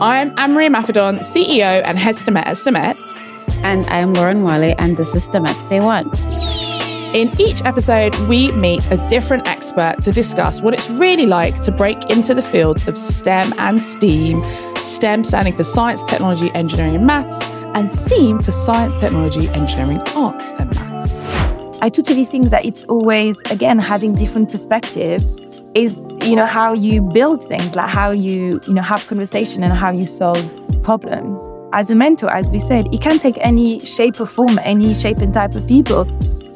I'm Anne-Marie Imafidon, CEO and head STEMette at STEMettes. And I'm Lauren Wale, and this is STEMette Say What. In each episode, we meet a different expert to discuss what it's really like to break into the fields of STEM and STEAM. STEM standing for science, technology, engineering, and maths, and STEAM for science, technology, engineering, arts, and maths. I totally think that it's always, again, having different perspectives is, you know, how you build things, like how you, you know, have conversation and how you solve problems. As a mentor, as we said, it can take any shape or form, any shape and type of people.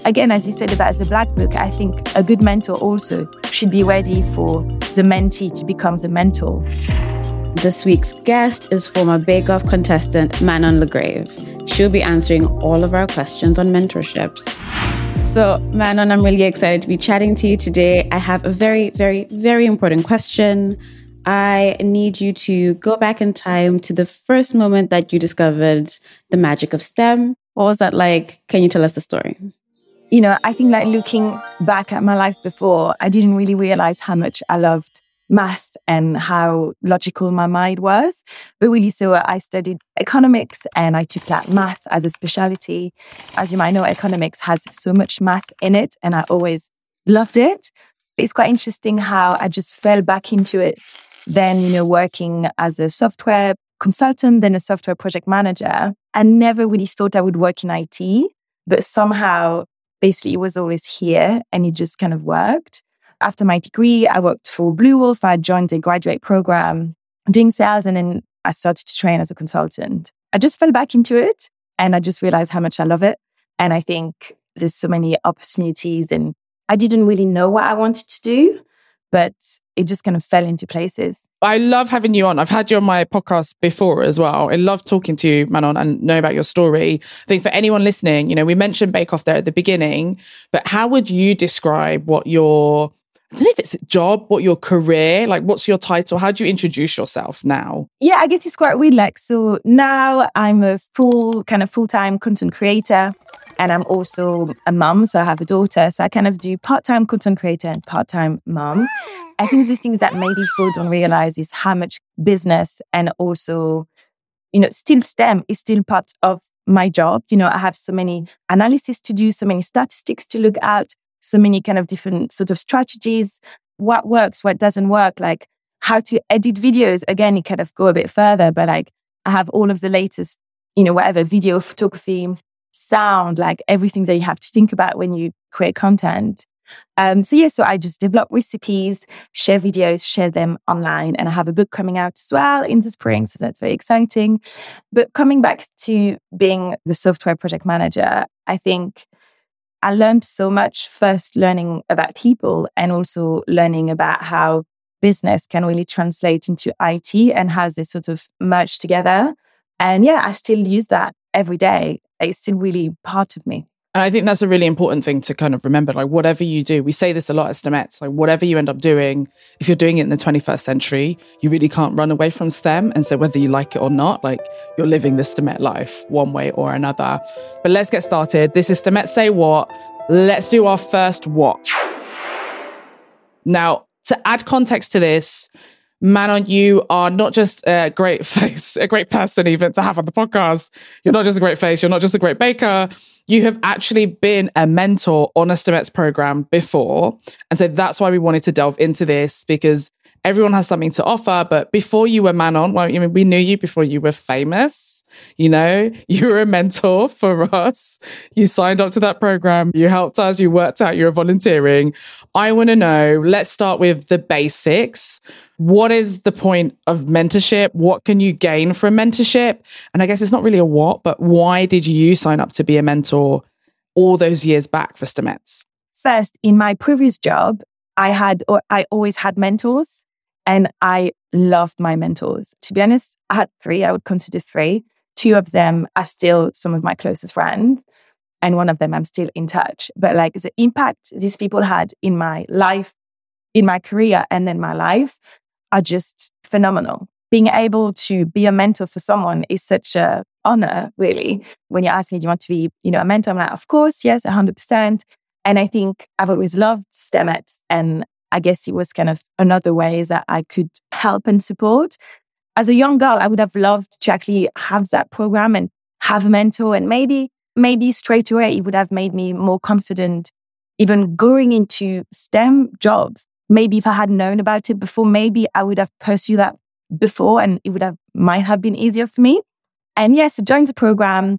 Again, as you said about the black book, I think a good mentor also should be ready for the mentee to become the mentor. This week's guest is former Bake Off contestant Manon Lagreve. She'll be answering all of our questions on mentorships. So, Manon, I'm really excited to be chatting to you today. I have a very, very, very important question. I need you to go back in time to the first moment that you discovered the magic of STEM. What was that like? Can you tell us the story? You know, I think like looking back at my life before, I didn't really realize how much I loved math and how logical my mind was. But really, so I studied economics and I took that math as a specialty. As you might know, economics has so much math in it, and I always loved it. It's quite interesting how I just fell back into it. Then, you know, working as a software consultant, then a software project manager. I never really thought I would work in IT, but somehow basically it was always here and it just kind of worked after my degree, I worked for Bluewolf. I joined a graduate program doing sales and then I started to train as a consultant. I just fell back into it and I just realized how much I love it. And I think there's so many opportunities and I didn't really know what I wanted to do, but it just kind of fell into places. I love having you on. I've had you on my podcast before as well. I love talking to you, Manon, and know about your story. I think for anyone listening, you know, we mentioned Bake Off there at the beginning, but how would you describe what your I don't know if it's a job, what your career, like what's your title? How do you introduce yourself now? Yeah, I guess it's quite weird. Like, so now I'm a full kind of full time content creator and I'm also a mum. So I have a daughter. So I kind of do part time content creator and part time mum. I think the things that maybe people don't realize is how much business and also, you know, still STEM is still part of my job. You know, I have so many analysis to do, so many statistics to look at so many kind of different sort of strategies, what works, what doesn't work, like how to edit videos. Again, you kind of go a bit further, but like I have all of the latest, you know, whatever video, photography, sound, like everything that you have to think about when you create content. Um, so yeah, so I just develop recipes, share videos, share them online, and I have a book coming out as well in the spring. So that's very exciting. But coming back to being the software project manager, I think I learned so much first learning about people and also learning about how business can really translate into IT and how they sort of merge together. And yeah, I still use that every day. It's still really part of me. And I think that's a really important thing to kind of remember. Like, whatever you do, we say this a lot at STEMettes, like, whatever you end up doing, if you're doing it in the 21st century, you really can't run away from STEM. And so, whether you like it or not, like, you're living the STEMette life one way or another. But let's get started. This is STEMette Say What. Let's do our first what. Now, to add context to this, Manon, you are not just a great face, a great person even to have on the podcast. You're not just a great face, you're not just a great baker. You have actually been a mentor on a STEMettes program before. And so that's why we wanted to delve into this because everyone has something to offer. But before you were Manon, well, I mean, we knew you before you were famous. You know, you were a mentor for us. You signed up to that program. You helped us. You worked out. You were volunteering. I want to know, let's start with the basics what is the point of mentorship? What can you gain from mentorship? And I guess it's not really a what, but why did you sign up to be a mentor all those years back for STEMettes? First, in my previous job, I had, I always had mentors and I loved my mentors. To be honest, I had three, I would consider three. Two of them are still some of my closest friends. And one of them I'm still in touch. But like the impact these people had in my life, in my career, and then my life are just phenomenal. Being able to be a mentor for someone is such a honor, really. When you're asking, do you want to be, you know, a mentor? I'm like, of course, yes, 100%. And I think I've always loved STEMettes. And I guess it was kind of another way that I could help and support. as a young girl, I would have loved to actually have that program and have a mentor. And maybe, maybe straight away, it would have made me more confident, even going into STEM jobs. Maybe if I had known about it before, maybe I would have pursued that before and it would have, might have been easier for me. And yes, so joined the program.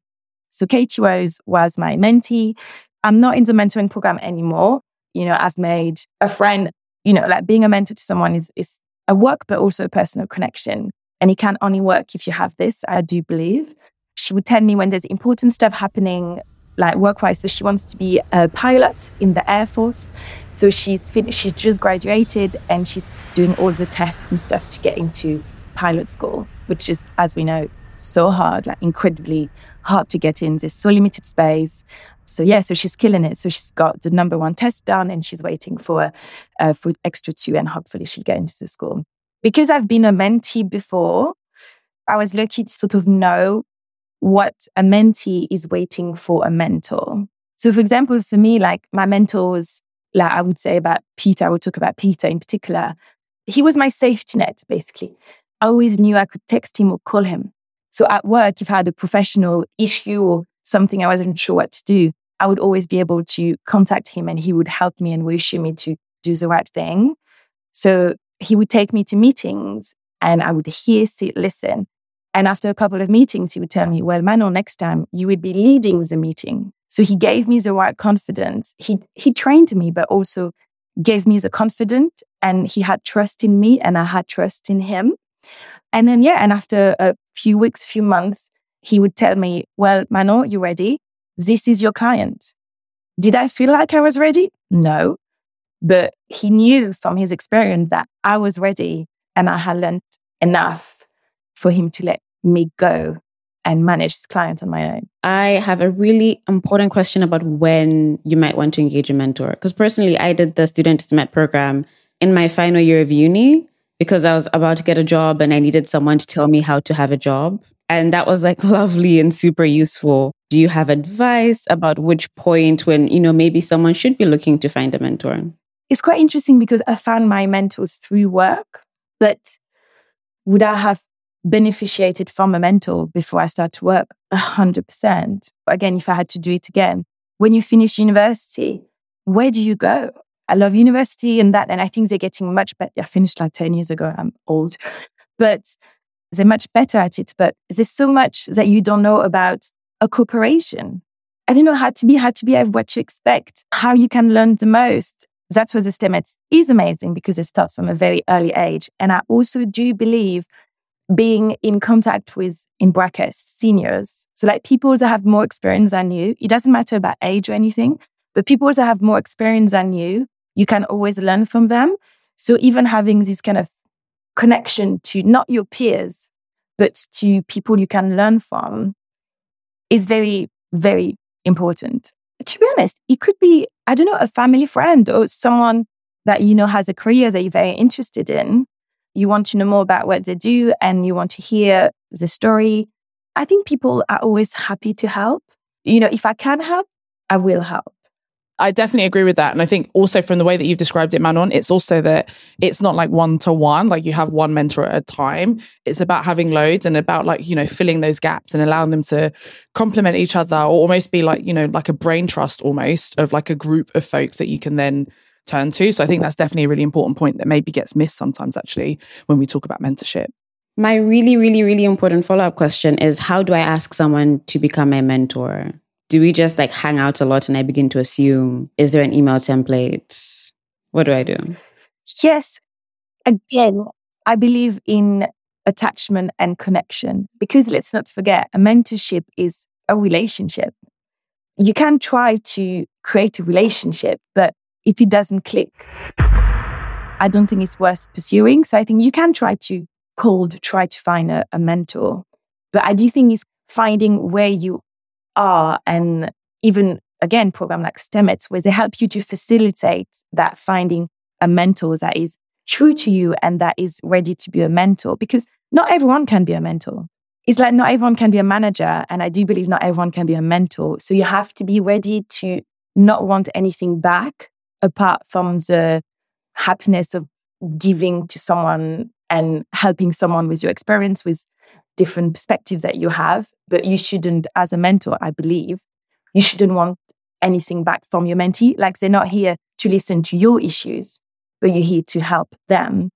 So Katie Rose was my mentee. I'm not in the mentoring program anymore. You know, I've made a friend, you know, like being a mentor to someone is, is a work, but also a personal connection. And it can only work if you have this, I do believe. She would tell me when there's important stuff happening, like work-wise. So she wants to be a pilot in the Air Force. So she's finished, she's just graduated and she's doing all the tests and stuff to get into pilot school, which is, as we know, so hard, like incredibly hard to get in. There's so limited space. So yeah, so she's killing it. So she's got the number one test done, and she's waiting for uh, for extra two, and hopefully she'll get into the school. Because I've been a mentee before, I was lucky to sort of know what a mentee is waiting for a mentor. So, for example, for me, like my mentors, like I would say about Peter, I would talk about Peter in particular. He was my safety net, basically. I always knew I could text him or call him. So at work, if I had a professional issue or something I wasn't sure what to do, I would always be able to contact him and he would help me and wish me to do the right thing. So he would take me to meetings and I would hear, sit, listen. And after a couple of meetings, he would tell me, well, Manon, next time you would be leading the meeting. So he gave me the right confidence. He, he trained me, but also gave me the confidence and he had trust in me and I had trust in him. And then, yeah, and after a few weeks, few months, he would tell me, well, Manon, you ready? This is your client. Did I feel like I was ready? No. But he knew from his experience that I was ready and I had learned enough for him to let me go and manage his client on my own. I have a really important question about when you might want to engage a mentor. Because personally, I did the Student Stemette program in my final year of uni because I was about to get a job and I needed someone to tell me how to have a job. And that was like lovely and super useful. Do you have advice about which point when, you know, maybe someone should be looking to find a mentor? It's quite interesting because I found my mentors through work, but would I have beneficiated from a mentor before I start to work? A hundred percent. Again, if I had to do it again, when you finish university, where do you go? I love university and that. And I think they're getting much better. I finished like 10 years ago. I'm old, but they're much better at it. But there's so much that you don't know about a corporation. I don't know how to be, how to be, what to expect, how you can learn the most. That's where the STEM is amazing because it starts from a very early age. And I also do believe being in contact with, in brackets, seniors. So like people that have more experience than you. It doesn't matter about age or anything, but people that have more experience than you you can always learn from them. So even having this kind of connection to not your peers, but to people you can learn from is very, very important. To be honest, it could be, I don't know, a family friend or someone that you know has a career that you're very interested in. You want to know more about what they do and you want to hear the story. I think people are always happy to help. You know, if I can help, I will help. I definitely agree with that. And I think also from the way that you've described it, Manon, it's also that it's not like one to one, like you have one mentor at a time. It's about having loads and about like, you know, filling those gaps and allowing them to complement each other or almost be like, you know, like a brain trust almost of like a group of folks that you can then turn to. So I think that's definitely a really important point that maybe gets missed sometimes actually when we talk about mentorship. My really, really, really important follow up question is how do I ask someone to become a mentor? do we just like hang out a lot and I begin to assume, is there an email template? What do I do? Yes. Again, I believe in attachment and connection because let's not forget a mentorship is a relationship. You can try to create a relationship, but if it doesn't click, I don't think it's worth pursuing. So I think you can try to cold, try to find a, a mentor. But I do think it's finding where you are and even again program like STEMette where they help you to facilitate that finding a mentor that is true to you and that is ready to be a mentor because not everyone can be a mentor. It's like not everyone can be a manager. And I do believe not everyone can be a mentor. So you have to be ready to not want anything back apart from the happiness of giving to someone and helping someone with your experience, with different perspectives that you have. But you shouldn't, as a mentor, I believe, you shouldn't want anything back from your mentee. Like they're not here to listen to your issues, but you're here to help them.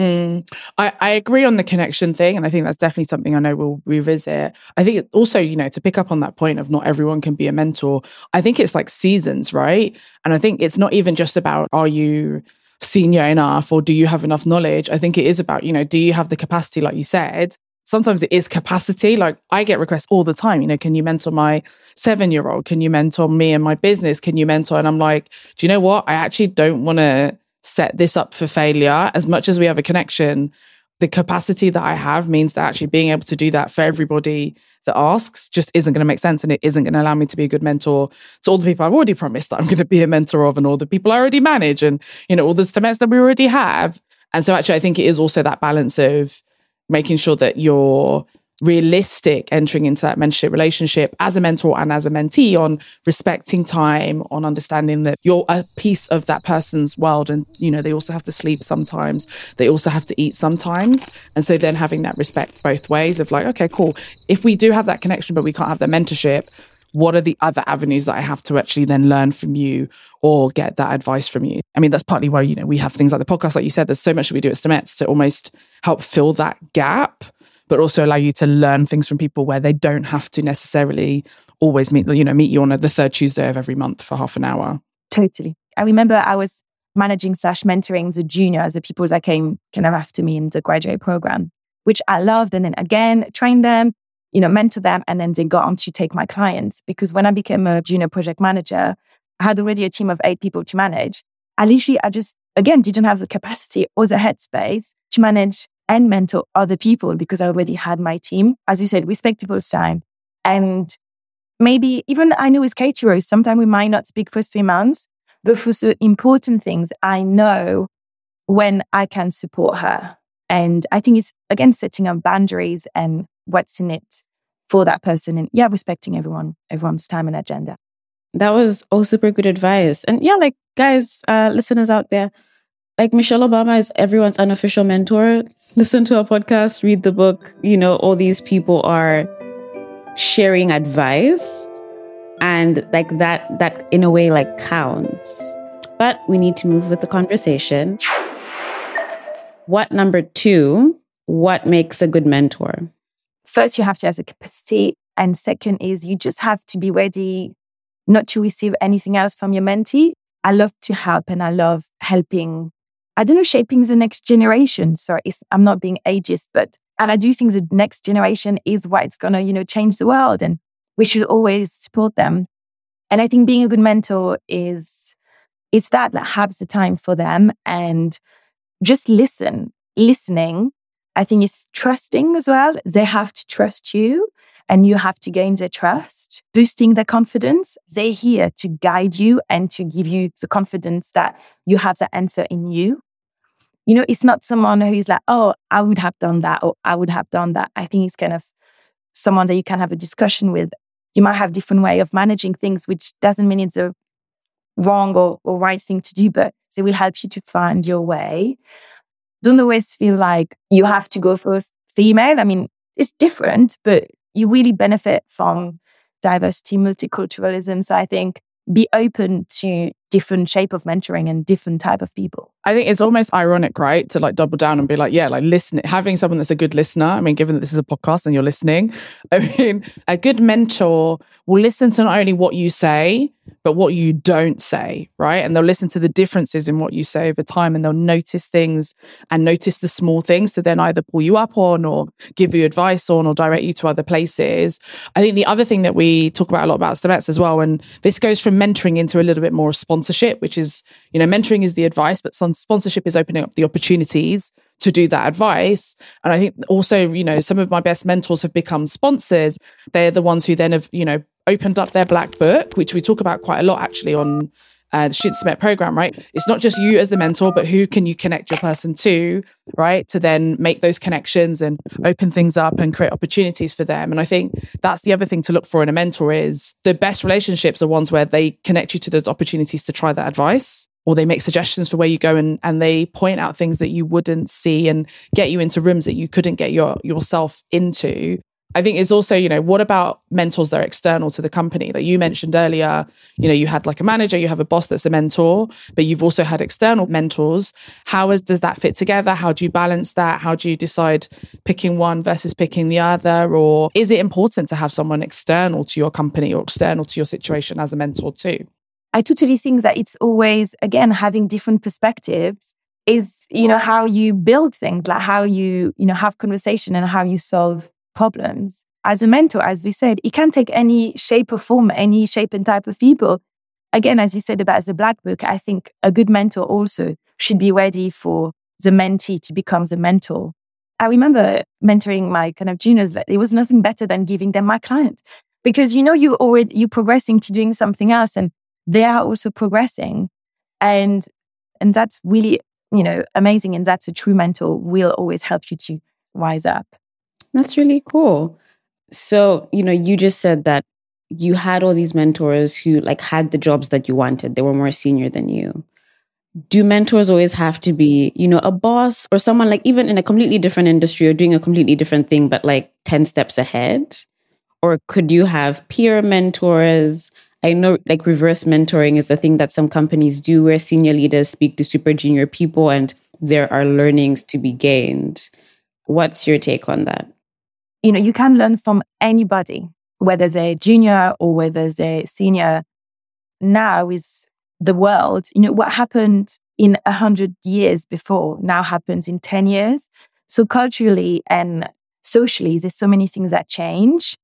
Mm, I, I agree on the connection thing. And I think that's definitely something I know we'll revisit. I think also, you know, to pick up on that point of not everyone can be a mentor, I think it's like seasons, right? And I think it's not even just about are you senior enough or do you have enough knowledge? I think it is about, you know, do you have the capacity, like you said, sometimes it is capacity. Like I get requests all the time, you know, can you mentor my seven year old? Can you mentor me and my business? Can you mentor? And I'm like, do you know what? I actually don't want to set this up for failure as much as we have a connection. The capacity that I have means that actually being able to do that for everybody that asks just isn't going to make sense and it isn't going to allow me to be a good mentor to all the people I've already promised that I'm going to be a mentor of and all the people I already manage and, you know, all the STEMettes that we already have. And so actually, I think it is also that balance of making sure that you're realistic entering into that mentorship relationship as a mentor and as a mentee on respecting time on understanding that you're a piece of that person's world. And you know they also have to sleep sometimes. They also have to eat sometimes. And so then having that respect both ways of like okay cool. If we do have that connection but we can't have that mentorship what are the other avenues that I have to actually then learn from you or get that advice from you? I mean, that's partly why, you know, we have things like the podcast, like you said, there's so much that we do at STEMettes to almost help fill that gap, but also allow you to learn things from people where they don't have to necessarily always meet, you know, meet you on the third Tuesday of every month for half an hour. Totally. I remember I was managing slash mentoring the juniors, the people that came kind of after me in the graduate program, which I loved. And then again, trained them, you know, mentor them, and then they got on to take my clients. Because when I became a junior project manager, I had already a team of eight people to manage. I literally, I just, again, didn't have the capacity or the headspace to manage and mentor other people because I already had my team. As you said, we respect people's time. And maybe even I know with Katie Rose, sometimes we might not speak for three months, but for the important things, I know when I can support her. And I think it's again setting up boundaries and what's in it for that person and yeah respecting everyone everyone's time and agenda that was all super good advice and yeah like guys uh listeners out there like michelle obama is everyone's unofficial mentor. Listen to our podcast read the book. You know all these people are sharing advice and like that that in a way like counts. But we need to move with the conversation. What number two what makes a good mentor? First you have to have the capacity. And second is you just have to be ready not to receive anything else from your mentee. I love to help and i love helping i don't know shaping the next generation so i'm not being ageist but and i do think the next generation is what's going to you know change the world and we should always support them and i think being a good mentor is is that that has the time for them and just listen listening I think is trusting as well. They have to trust you and you have to gain their trust, boosting their confidence. They're here to guide you and to give you the confidence that you have the answer in you. You know, it's not someone who's like, oh, I would have done that or I would have done that. I think it's kind of someone that you can have a discussion with. You might have different way of managing things, which doesn't mean it's a wrong or, or right thing to do, but they will help you to find your way don't always feel like you have to go for female. I mean, it's different, but you really benefit from diversity, multiculturalism. So I think be open to different shape of mentoring and different type of people. I think it's almost ironic, right? To like double down and be like, yeah, like listen, having someone that's a good listener. I mean, given that this is a podcast and you're listening, I mean, a good mentor will listen to not only what you say, but what you don't say, right? And they'll listen to the differences in what you say over time and they'll notice things and notice the small things to then either pull you up on or give you advice on or direct you to other places. I think the other thing that we talk about a lot about STEMettes as well, and this goes from mentoring into a little bit more sponsorship, which is, you know, mentoring is the advice, but some sponsorship is opening up the opportunities to do that advice. And I think also, you know, some of my best mentors have become sponsors. They're the ones who then have, you know, opened up their black book, which we talk about quite a lot actually on uh, the Student Summit program, right? It's not just you as the mentor, but who can you connect your person to, right? To then make those connections and open things up and create opportunities for them. And I think that's the other thing to look for in a mentor is the best relationships are ones where they connect you to those opportunities to try that advice. Or they make suggestions for where you go and, and they point out things that you wouldn't see and get you into rooms that you couldn't get your yourself into I think it's also, you know, what about mentors that are external to the company? Like you mentioned earlier, you know, you had like a manager, you have a boss that's a mentor, but you've also had external mentors. How is, does that fit together? How do you balance that? How do you decide picking one versus picking the other? Or is it important to have someone external to your company or external to your situation as a mentor too? I totally think that it's always, again, having different perspectives is, you know, how you build things, like how you, you know, have conversation and how you solve problems. As a mentor, as we said, it can take any shape or form, any shape and type of people. Again, as you said about the black book, I think a good mentor also should be ready for the mentee to become the mentor. I remember mentoring my kind of juniors that it was nothing better than giving them my client because you know you already you're progressing to doing something else and they are also progressing and and that's really you know amazing and that's a true mentor will always help you to rise up that's really cool. So, you know, you just said that you had all these mentors who like had the jobs that you wanted. They were more senior than you. Do mentors always have to be, you know, a boss or someone like even in a completely different industry or doing a completely different thing, but like 10 steps ahead? Or could you have peer mentors? I know like reverse mentoring is a thing that some companies do where senior leaders speak to super junior people and there are learnings to be gained. What's your take on that? you know, you can learn from anybody, whether they're junior or whether they're senior. Now is the world, you know, what happened in a hundred years before now happens in 10 years. So culturally and socially, there's so many things that change.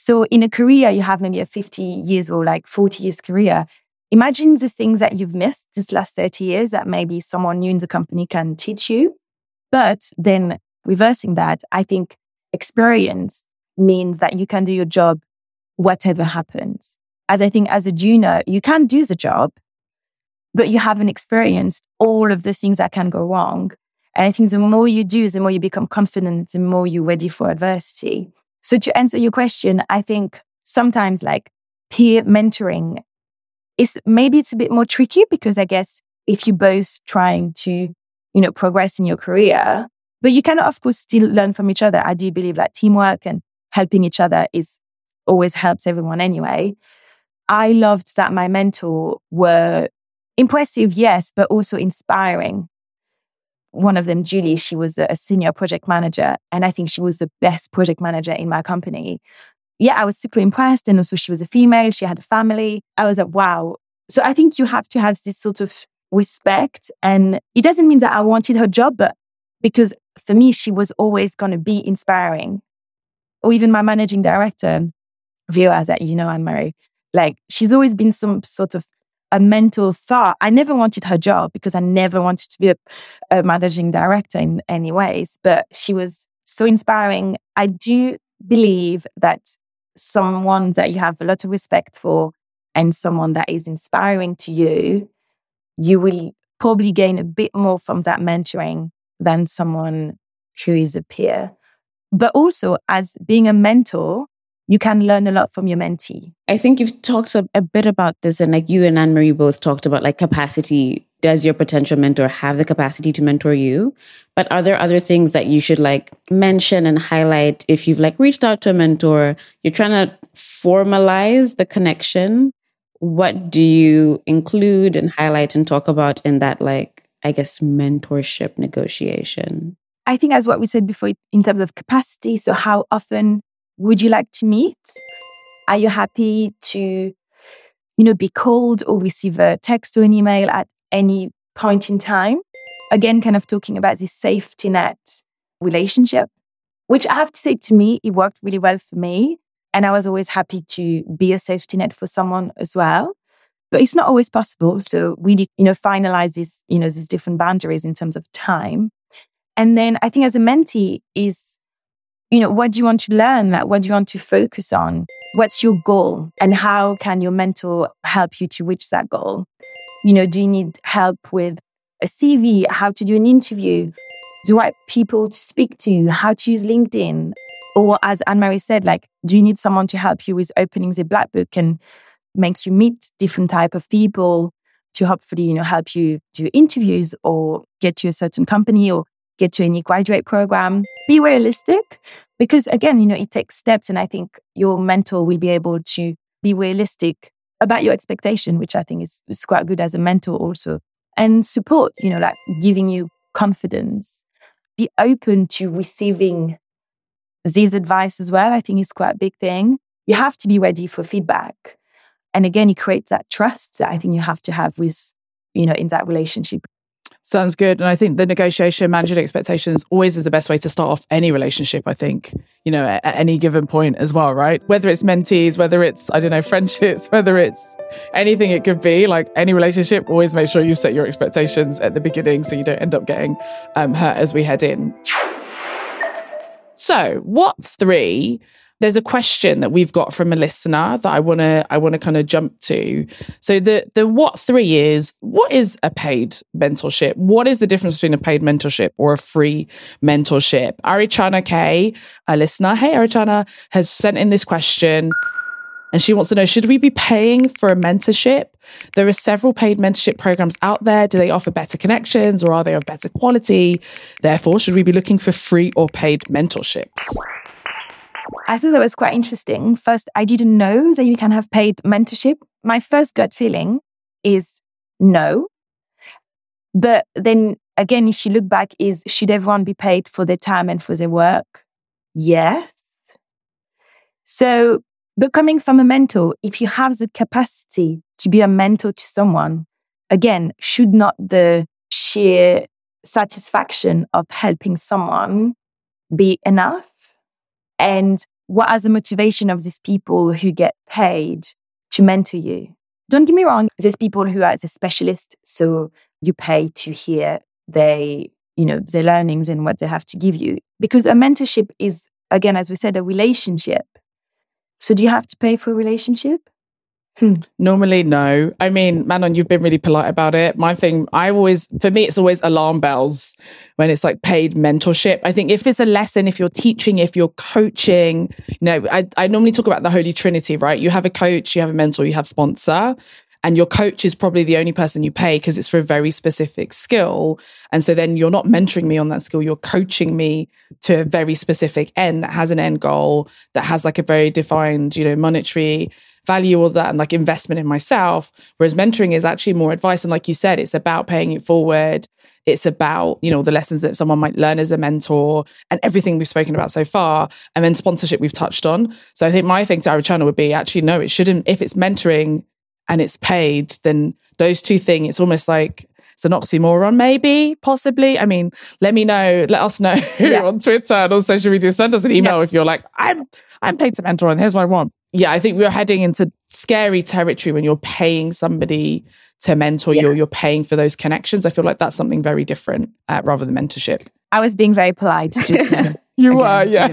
So in a career, you have maybe a 50 years or like 40 years career. Imagine the things that you've missed this last 30 years that maybe someone new in the company can teach you. But then reversing that, I think experience means that you can do your job whatever happens. As I think as a junior, you can do the job, but you haven't experienced all of the things that can go wrong. And I think the more you do, the more you become confident, the more you're ready for adversity. So to answer your question, I think sometimes like peer mentoring is maybe it's a bit more tricky because I guess if you're both trying to, you know, progress in your career, but you can, of course, still learn from each other. I do believe that teamwork and helping each other is always helps everyone anyway. I loved that my mentor were impressive, yes, but also inspiring. One of them, Julie, she was a senior project manager, and I think she was the best project manager in my company. Yeah, I was super impressed. And also, she was a female, she had a family. I was like, wow. So I think you have to have this sort of respect. And it doesn't mean that I wanted her job, but because for me, she was always going to be inspiring. Or even my managing director, Vera, that you know, Anne Marie, like she's always been some sort of a mental thought. I never wanted her job because I never wanted to be a, a managing director in any ways, but she was so inspiring. I do believe that someone that you have a lot of respect for and someone that is inspiring to you, you will probably gain a bit more from that mentoring than someone who is a peer. But also, as being a mentor, you can learn a lot from your mentee. I think you've talked a, a bit about this, and like you and Anne Marie both talked about like capacity. Does your potential mentor have the capacity to mentor you? But are there other things that you should like mention and highlight if you've like reached out to a mentor, you're trying to formalize the connection? What do you include and highlight and talk about in that like I guess, mentorship negotiation? I think, as what we said before, in terms of capacity. So, how often would you like to meet? Are you happy to, you know, be called or receive a text or an email at any point in time? Again, kind of talking about this safety net relationship, which I have to say to me, it worked really well for me. And I was always happy to be a safety net for someone as well but it's not always possible. So really, you know, finalize these, you know, these different boundaries in terms of time. And then I think as a mentee is, you know, what do you want to learn? Like, what do you want to focus on? What's your goal? And how can your mentor help you to reach that goal? You know, do you need help with a CV? How to do an interview? The right people to speak to? How to use LinkedIn? Or as Anne Marie said, like, do you need someone to help you with opening the black book and makes you meet different type of people to hopefully, you know, help you do interviews or get to a certain company or get to any graduate program. Be realistic because again, you know, it takes steps. And I think your mentor will be able to be realistic about your expectation, which I think is, is quite good as a mentor also. And support, you know, like giving you confidence. Be open to receiving these advice as well. I think is quite a big thing. You have to be ready for feedback. And again, it creates that trust that I think you have to have with, you know, in that relationship. Sounds good. And I think the negotiation, managing expectations always is the best way to start off any relationship, I think, you know, at, at, any given point as well, right? Whether it's mentees, whether it's, I don't know, friendships, whether it's anything it could be, like any relationship, always make sure you set your expectations at the beginning so you don't end up getting um, hurt as we head in. So, what three there's a question that we've got from a listener that I want to I want to kind of jump to. So the the what 3 is what is a paid mentorship? What is the difference between a paid mentorship or a free mentorship? Arichana K, a listener, hey Arichana, has sent in this question. And she wants to know should we be paying for a mentorship? There are several paid mentorship programs out there. Do they offer better connections or are they of better quality? Therefore, should we be looking for free or paid mentorships? I thought that was quite interesting. First, I didn't know that you can have paid mentorship. My first gut feeling is no. But then again, if you look back, is should everyone be paid for their time and for their work? Yes. So becoming from a mentor, if you have the capacity to be a mentor to someone, again, should not the sheer satisfaction of helping someone be enough? And what are the motivation of these people who get paid to mentor you? Don't get me wrong, there's people who are the specialist, so you pay to hear they, you know, their learnings and what they have to give you. Because a mentorship is, again, as we said, a relationship. So do you have to pay for a relationship? Hmm. Normally, no. I mean, Manon, you've been really polite about it. My thing, I always, for me, it's always alarm bells when it's like paid mentorship. I think if it's a lesson, if you're teaching, if you're coaching, you know, I, I normally talk about the Holy Trinity, right? You have a coach, you have a mentor, you have sponsor. And your coach is probably the only person you pay because it's for a very specific skill. And so then you're not mentoring me on that skill, you're coaching me to a very specific end that has an end goal, that has like a very defined, you know, monetary value all that and like investment in myself. Whereas mentoring is actually more advice. And like you said, it's about paying it forward. It's about, you know, the lessons that someone might learn as a mentor and everything we've spoken about so far. And then sponsorship we've touched on. So I think my thing to Arichana would be actually, no, it shouldn't, if it's mentoring and it's paid, then those two things, it's almost like it's an oxymoron, maybe, possibly. I mean, let me know, let us know yeah. on Twitter and on social media. Send us an email yeah. if you're like, I'm I'm paid to mentor and here's what I want yeah, I think we're heading into scary territory when you're paying somebody to mentor yeah. you, you're paying for those connections. I feel like that's something very different uh, rather than mentorship. I was being very polite. Just you are, yeah.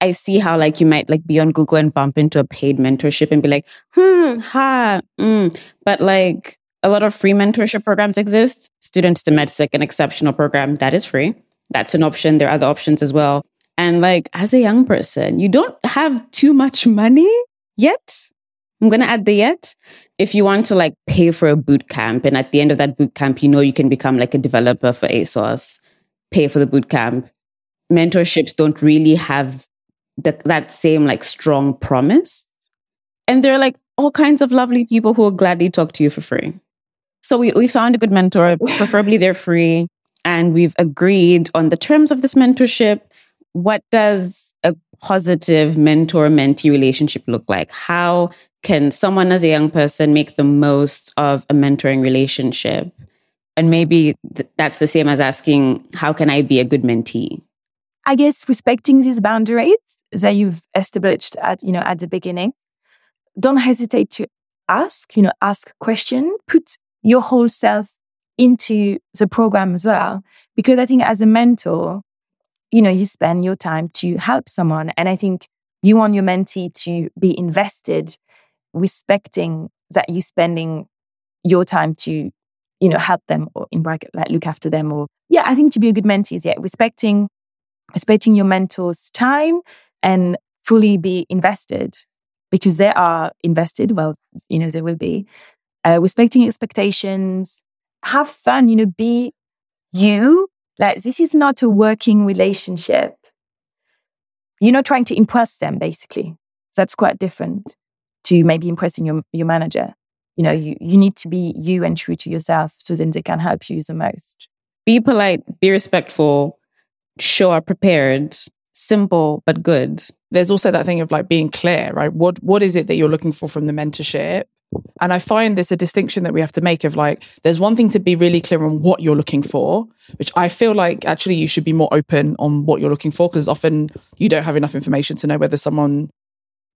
I see how like you might like be on Google and bump into a paid mentorship and be like, hmm, ha, mm. but like a lot of free mentorship programs exist. Student Stemettes, an exceptional program that is free. That's an option. There are other options as well. And like, as a young person, you don't have too much money yet. I'm going to add the yet. If you want to like pay for a boot camp and at the end of that boot camp, you know, you can become like a developer for ASOS, pay for the boot camp. Mentorships don't really have the, that same like strong promise. And there are like all kinds of lovely people who will gladly talk to you for free. So we, we found a good mentor, preferably they're free. And we've agreed on the terms of this mentorship what does a positive mentor mentee relationship look like? How can someone as a young person make the most of a mentoring relationship? And maybe th- that's the same as asking, how can I be a good mentee? I guess respecting these boundaries that you've established at, you know, at the beginning. Don't hesitate to ask, you know, ask question, put your whole self into the program as well. Because I think as a mentor, you know, you spend your time to help someone. And I think you want your mentee to be invested, respecting that you're spending your time to, you know, help them or in bracket, like look after them or yeah, I think to be a good mentee is yeah, respecting respecting your mentor's time and fully be invested because they are invested. Well, you know, they will be. uh, respecting expectations, have fun, you know, be you. Like this is not a working relationship. You're not trying to impress them, basically. That's quite different to maybe impressing your, your manager. You know, you, you need to be you and true to yourself so then they can help you the most. Be polite, be respectful, show up prepared, simple but good. There's also that thing of like being clear, right? What what is it that you're looking for from the mentorship? And I find this a distinction that we have to make of like, there's one thing to be really clear on what you're looking for, which I feel like actually you should be more open on what you're looking for because often you don't have enough information to know whether someone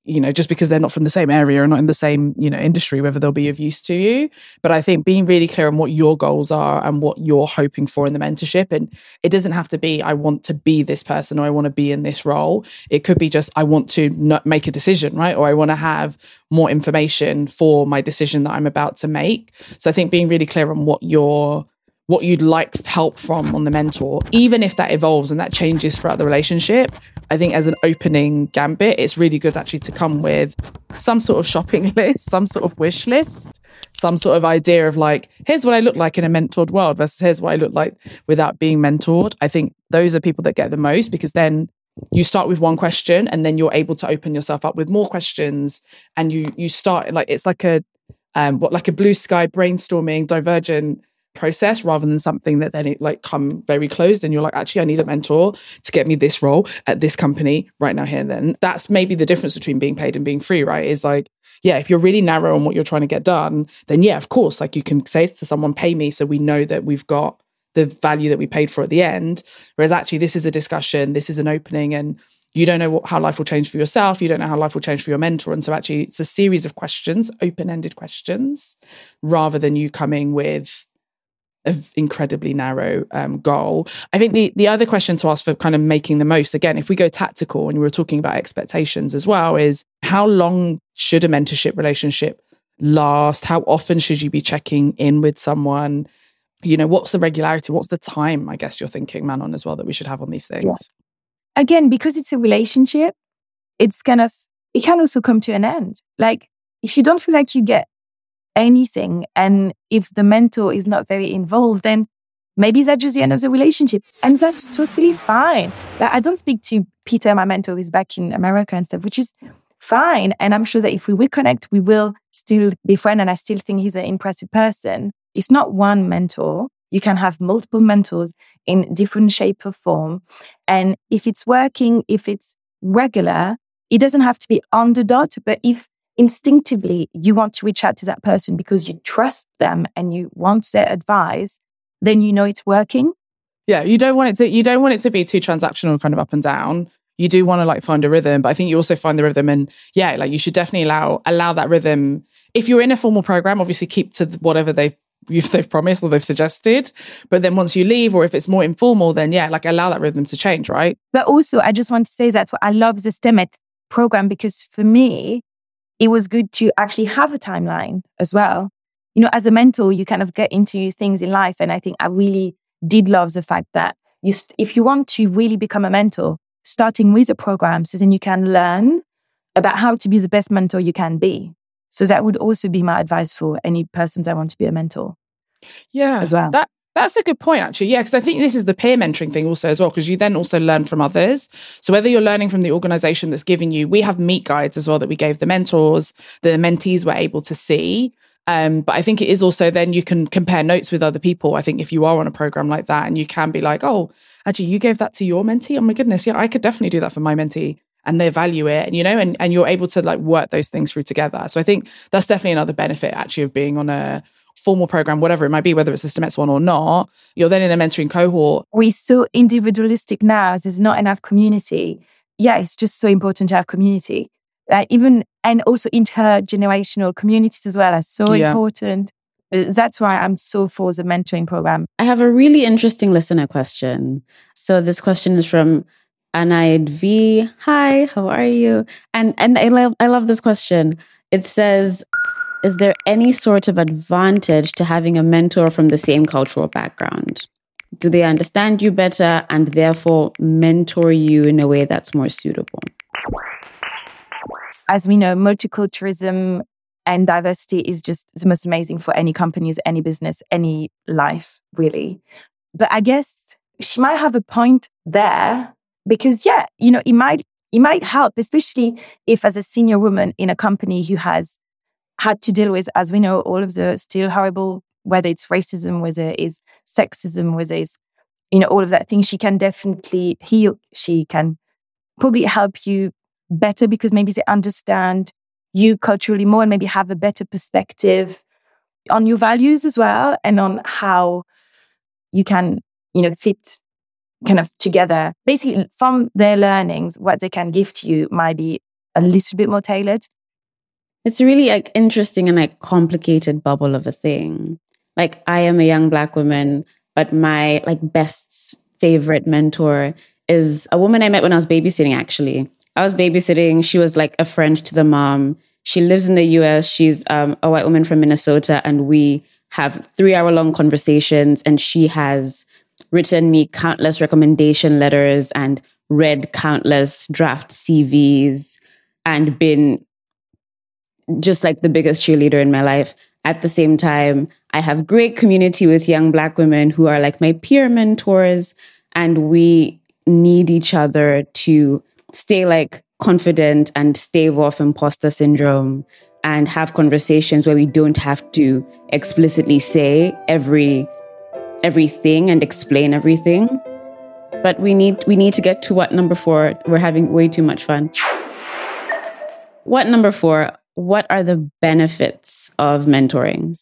you know, just because they're not from the same area or not in the same, you know, industry, whether they'll be of use to you. But I think being really clear on what your goals are and what you're hoping for in the mentorship. And it doesn't have to be, I want to be this person or I want to be in this role. It could be just, I want to make a decision, right? Or I want to have more information for my decision that I'm about to make. So I think being really clear on what your what you'd like help from on the mentor, even if that evolves and that changes throughout the relationship. I think as an opening gambit, it's really good actually to come with some sort of shopping list, some sort of wish list, some sort of idea of like, here's what I look like in a mentored world versus here's what I look like without being mentored. I think those are people that get the most because then you start with one question and then you're able to open yourself up with more questions and you you start like it's like a um what like a blue sky brainstorming divergent process rather than something that then it like come very closed and you're like actually I need a mentor to get me this role at this company right now here and then. That's maybe the difference between being paid and being free right? Is like yeah if you're really narrow on what you're trying to get done then yeah of course like you can say to someone pay me so we know that we've got the value that we paid for at the end. Whereas actually this is a discussion this is an opening and you don't know what, how life will change for yourself you don't know how life will change for your mentor and so actually it's a series of questions open-ended questions rather than you coming with an incredibly narrow um, goal. I think the the other question to ask for kind of making the most again, if we go tactical and we were talking about expectations as well, is how long should a mentorship relationship last? How often should you be checking in with someone? You know, what's the regularity? What's the time? I guess you're thinking, Manon, as well, that we should have on these things. Yeah. Again, because it's a relationship, it's kind of it can also come to an end. Like if you don't feel like you get anything. And if the mentor is not very involved, then maybe that's just the end of the relationship. And that's totally fine. Like, I don't speak to Peter, my mentor, who's back in America and stuff, which is fine. And I'm sure that if we reconnect, we will still be friends. And I still think he's an impressive person. It's not one mentor. You can have multiple mentors in different shape or form. And if it's working, if it's regular, it doesn't have to be on the dot, but if instinctively you want to reach out to that person because you trust them and you want their advice, then you know it's working. Yeah, you don't want it to you don't want it to be too transactional kind of up and down. You do want to like find a rhythm, but I think you also find the rhythm and yeah, like you should definitely allow allow that rhythm. If you're in a formal program, obviously keep to whatever they've if they've promised or they've suggested. But then once you leave, or if it's more informal, then yeah, like allow that rhythm to change, right? But also, I just want to say that's what I love the STEMette program because for me, it was good to actually have a timeline as well. You know, as a mentor, you kind of get into things in life. And I think I really did love the fact that you, st- if you want to really become a mentor, starting with a program so then you can learn about how to be the best mentor you can be. So that would also be my advice for any person that want to be a mentor. Yeah, as well. That that's a good point, actually. Yeah, because I think this is the peer mentoring thing also as well, because you then also learn from others. So whether you're learning from the organization that's giving you, we have meet guides as well that we gave the mentors, the mentees were able to see. Um, but I think it is also then you can compare notes with other people. I think if you are on a program like that and you can be like, oh, actually, you gave that to your mentee. Oh my goodness, yeah, I could definitely do that for my mentee. And they value it, and you know, and, and you're able to like work those things through together. So I think that's definitely another benefit actually of being on a formal program, whatever it might be, whether it's a STEMettes one or not, you're then in a mentoring cohort. We're so individualistic now, as there's not enough community. Yeah, it's just so important to have community. Like even and also intergenerational communities as well are so yeah. important. That's why I'm so for the mentoring program. I have a really interesting listener question. So this question is from Anaid V. Hi, how are you? And and I love I love this question. It says is there any sort of advantage to having a mentor from the same cultural background? Do they understand you better and therefore mentor you in a way that's more suitable? As we know, multiculturalism And diversity is just the most amazing for any companies, any business, any life, really. But I guess she might have a point there because, yeah, you know, it might it might help, especially if as a senior woman in a company who has had to deal with, as we know, all of the still horrible, whether it's racism, whether it's sexism, whether it's, you know, all of that thing, she can definitely heal. She can probably help you better because maybe they understand you culturally more and maybe have a better perspective on your values as well and on how you can, you know, fit kind of together. Basically, from their learnings, what they can give to you might be a little bit more tailored. It's really like interesting and like complicated bubble of a thing. Like I am a young black woman, but my like best favorite mentor is a woman I met when I was babysitting actually. I was babysitting. She was like a friend to the mom. She lives in the US. She's um, a white woman from Minnesota. And we have three hour long conversations. And she has written me countless recommendation letters and read countless draft CVs and been just like the biggest cheerleader in my life. At the same time, I have great community with young black women who are like my peer mentors and we need each other to stay like confident and stave off imposter syndrome and have conversations where we don't have to explicitly say every everything and explain everything. But we need we need to get to what number 4. We're having way too much fun. What number 4? What are the benefits of mentoring?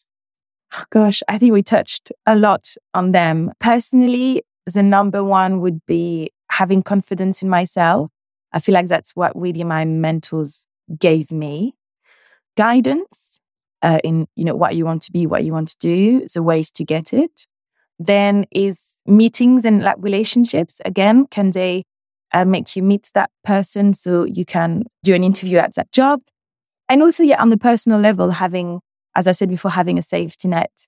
Oh, gosh, I think we touched a lot on them. Personally, the number one would be having confidence in myself. I feel like that's what really my mentors gave me. Guidance uh, in, you know, what you want to be, what you want to do, the ways to get it. Then is meetings and like relationships. Again, can they uh, make you meet that person so you can do an interview at that job? And also, yeah, on the personal level, having, as I said before, having a safety net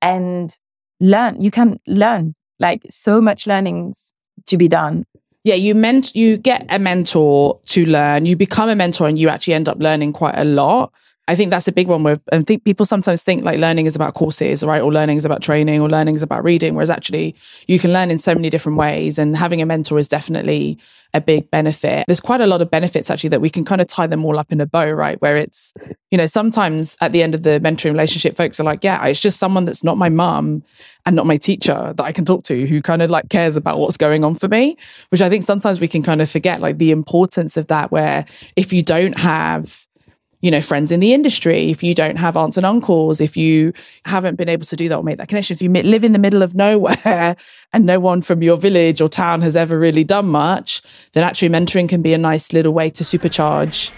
and learn. You can learn like so much learnings to be done yeah you meant you get a mentor to learn you become a mentor and you actually end up learning quite a lot I think that's a big one with, and think people sometimes think like learning is about courses, right? Or learning is about training or learning is about reading, whereas actually you can learn in so many different ways. And having a mentor is definitely a big benefit. There's quite a lot of benefits actually that we can kind of tie them all up in a bow, right? Where it's, you know, sometimes at the end of the mentoring relationship, folks are like, yeah, it's just someone that's not my mum and not my teacher that I can talk to who kind of like cares about what's going on for me, which I think sometimes we can kind of forget like the importance of that, where if you don't have, you know, friends in the industry, if you don't have aunts and uncles, if you haven't been able to do that or make that connection, if you live in the middle of nowhere and no one from your village or town has ever really done much, then actually mentoring can be a nice little way to supercharge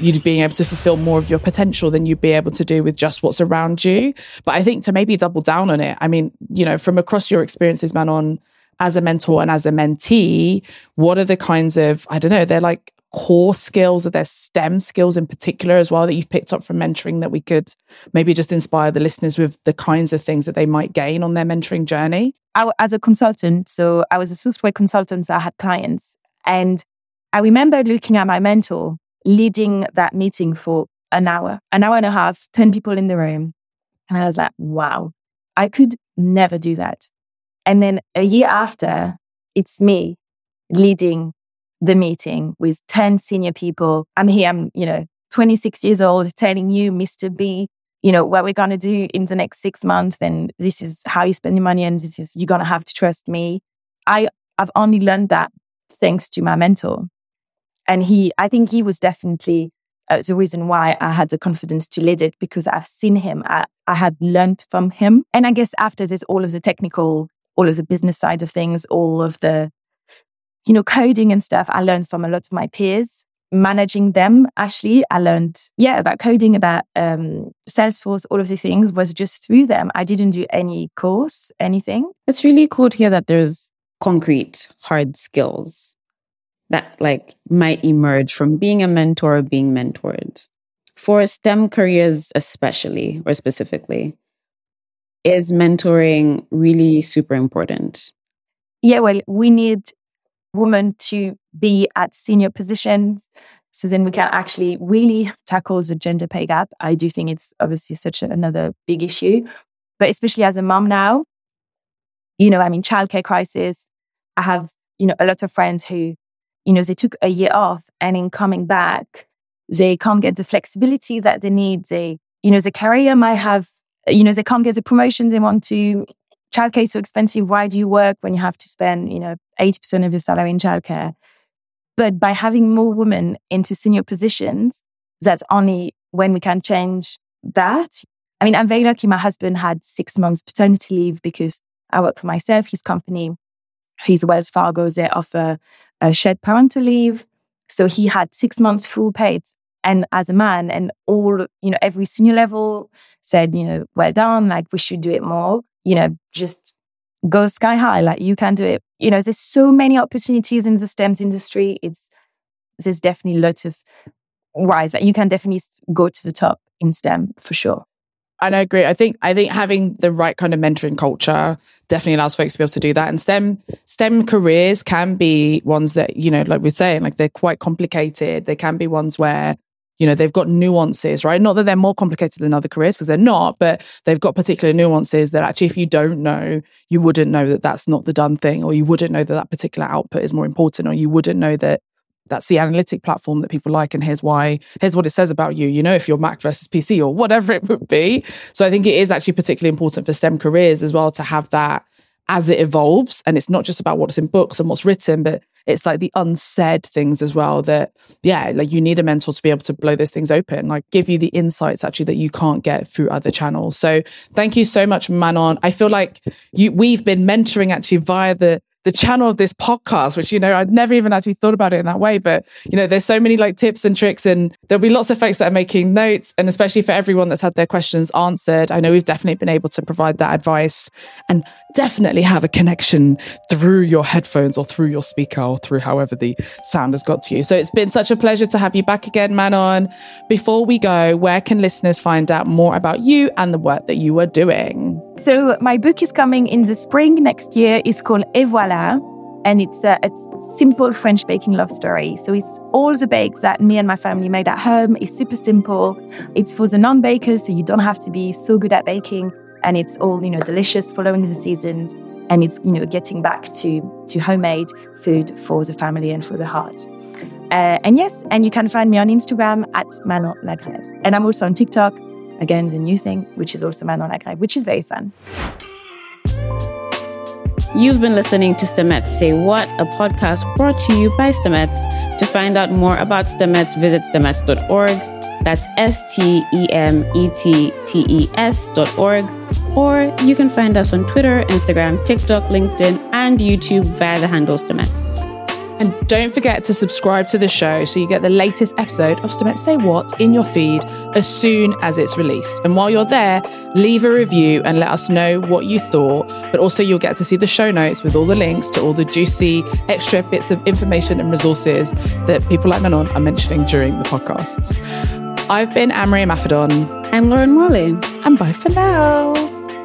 you being able to fulfill more of your potential than you'd be able to do with just what's around you. But I think to maybe double down on it, I mean, you know, from across your experiences, Manon, as a mentor and as a mentee, what are the kinds of, I don't know, they're like core skills? Are there STEM skills in particular as well that you've picked up from mentoring that we could maybe just inspire the listeners with the kinds of things that they might gain on their mentoring journey? I, as a consultant, so I was a software consultant, so I had clients. And I remember looking at my mentor leading that meeting for an hour, an hour and a half, 10 people in the room. And I was like, wow, I could never do that. And then a year after, it's me leading the meeting with 10 senior people. I'm here, I'm, you know, 26 years old, telling you, Mr. B, you know, what we're going to do in the next six months, then this is how you spend your money and this is, you're going to have to trust me. I, I've only learned that thanks to my mentor. And he, I think he was definitely uh, the reason why I had the confidence to lead it because I've seen him. I, I had learned from him. And I guess after this, all of the technical, all of the business side of things, all of the you know, coding and stuff, I learned from a lot of my peers. Managing them, actually, I learned, yeah, about coding, about um, Salesforce, all of these things was just through them. I didn't do any course, anything. It's really cool to hear that there's concrete, hard skills that like might emerge from being a mentor or being mentored. For STEM careers, especially or specifically, is mentoring really super important? Yeah, well, we need women to be at senior positions, So then we can actually really tackle the gender pay gap. I do think it's obviously such a, another big issue, but especially as a mom now, you know, I mean, childcare crisis. I have, you know, a lot of friends who, you know, they took a year off and in coming back, they can't get the flexibility that they need. They, you know, the career might have, you know, they can't get the promotion they want to. Childcare is so expensive. Why do you work when you have to spend, you know, 80% of your salary in childcare? But by having more women into senior positions, that's only when we can change that. I mean, I'm very lucky. My husband had six months paternity leave because I work for myself. His company, his Wells Fargo, they offer a shared parental leave. So he had six months full paid. And as a man, and all, you know, every senior level said, you know, well done, like we should do it more, you know, just go sky high, like you can do it. You know, there's so many opportunities in the STEMs industry. It's there's definitely lots of rise. Like you can definitely go to the top in STEM for sure. And I agree. I think I think having the right kind of mentoring culture definitely allows folks to be able to do that. And STEM STEM careers can be ones that, you know, like we're saying, like they're quite complicated. They can be ones where you know they've got nuances right? Not that they're more complicated than other careers because they're not but they've got particular nuances that actually if you don't know you wouldn't know that that's not the done thing or you wouldn't know that that particular output is more important or you wouldn't know that that's the analytic platform that people like and here's why here's what it says about you you know if you're mac versus pc or whatever it would be. So i think it is actually particularly important for stem careers as well to have that as it evolves and it's not just about what's in books and what's written but it's like the unsaid things as well that yeah like you need a mentor to be able to blow those things open like give you the insights actually that you can't get through other channels so thank you so much manon i feel like you we've been mentoring actually via the the channel of this podcast, which, you know, I'd never even actually thought about it in that way. But, you know, there's so many like tips and tricks, and there'll be lots of folks that are making notes. And especially for everyone that's had their questions answered, I know we've definitely been able to provide that advice and definitely have a connection through your headphones or through your speaker or through however the sound has got to you. So it's been such a pleasure to have you back again, Manon. Before we go, where can listeners find out more about you and the work that you are doing? So my book is coming in the spring next year. It's called Et voilà. And it's a, it's simple French baking love story. So it's all the bakes that me and my family made at home. It's super simple. It's for the non-bakers, so you don't have to be so good at baking and it's all you know delicious following the seasons and it's you know getting back to to homemade food for the family and for the heart uh, and yes and you can find me on instagram at manon lagreve and i'm also on tiktok again the new thing which is also manon lagreve which is very fun You've been listening to Stemette Say What, a podcast brought to you by Stemette. To find out more about Stemette, visit stemettes.org. That's S T E M E T T E S dot org. Or you can find us on Twitter, Instagram, TikTok, LinkedIn, and YouTube via the handle Stemettes. And don't forget to subscribe to the show so you get the latest episode of Stemette Say What in your feed as soon as it's released. And while you're there, leave a review and let us know what you thought. But also, you'll get to see the show notes with all the links to all the juicy extra bits of information and resources that people like Manon are mentioning during the podcasts. I've been Anne-Marie Imafidon. I'm Lauren Wally. And bye for now.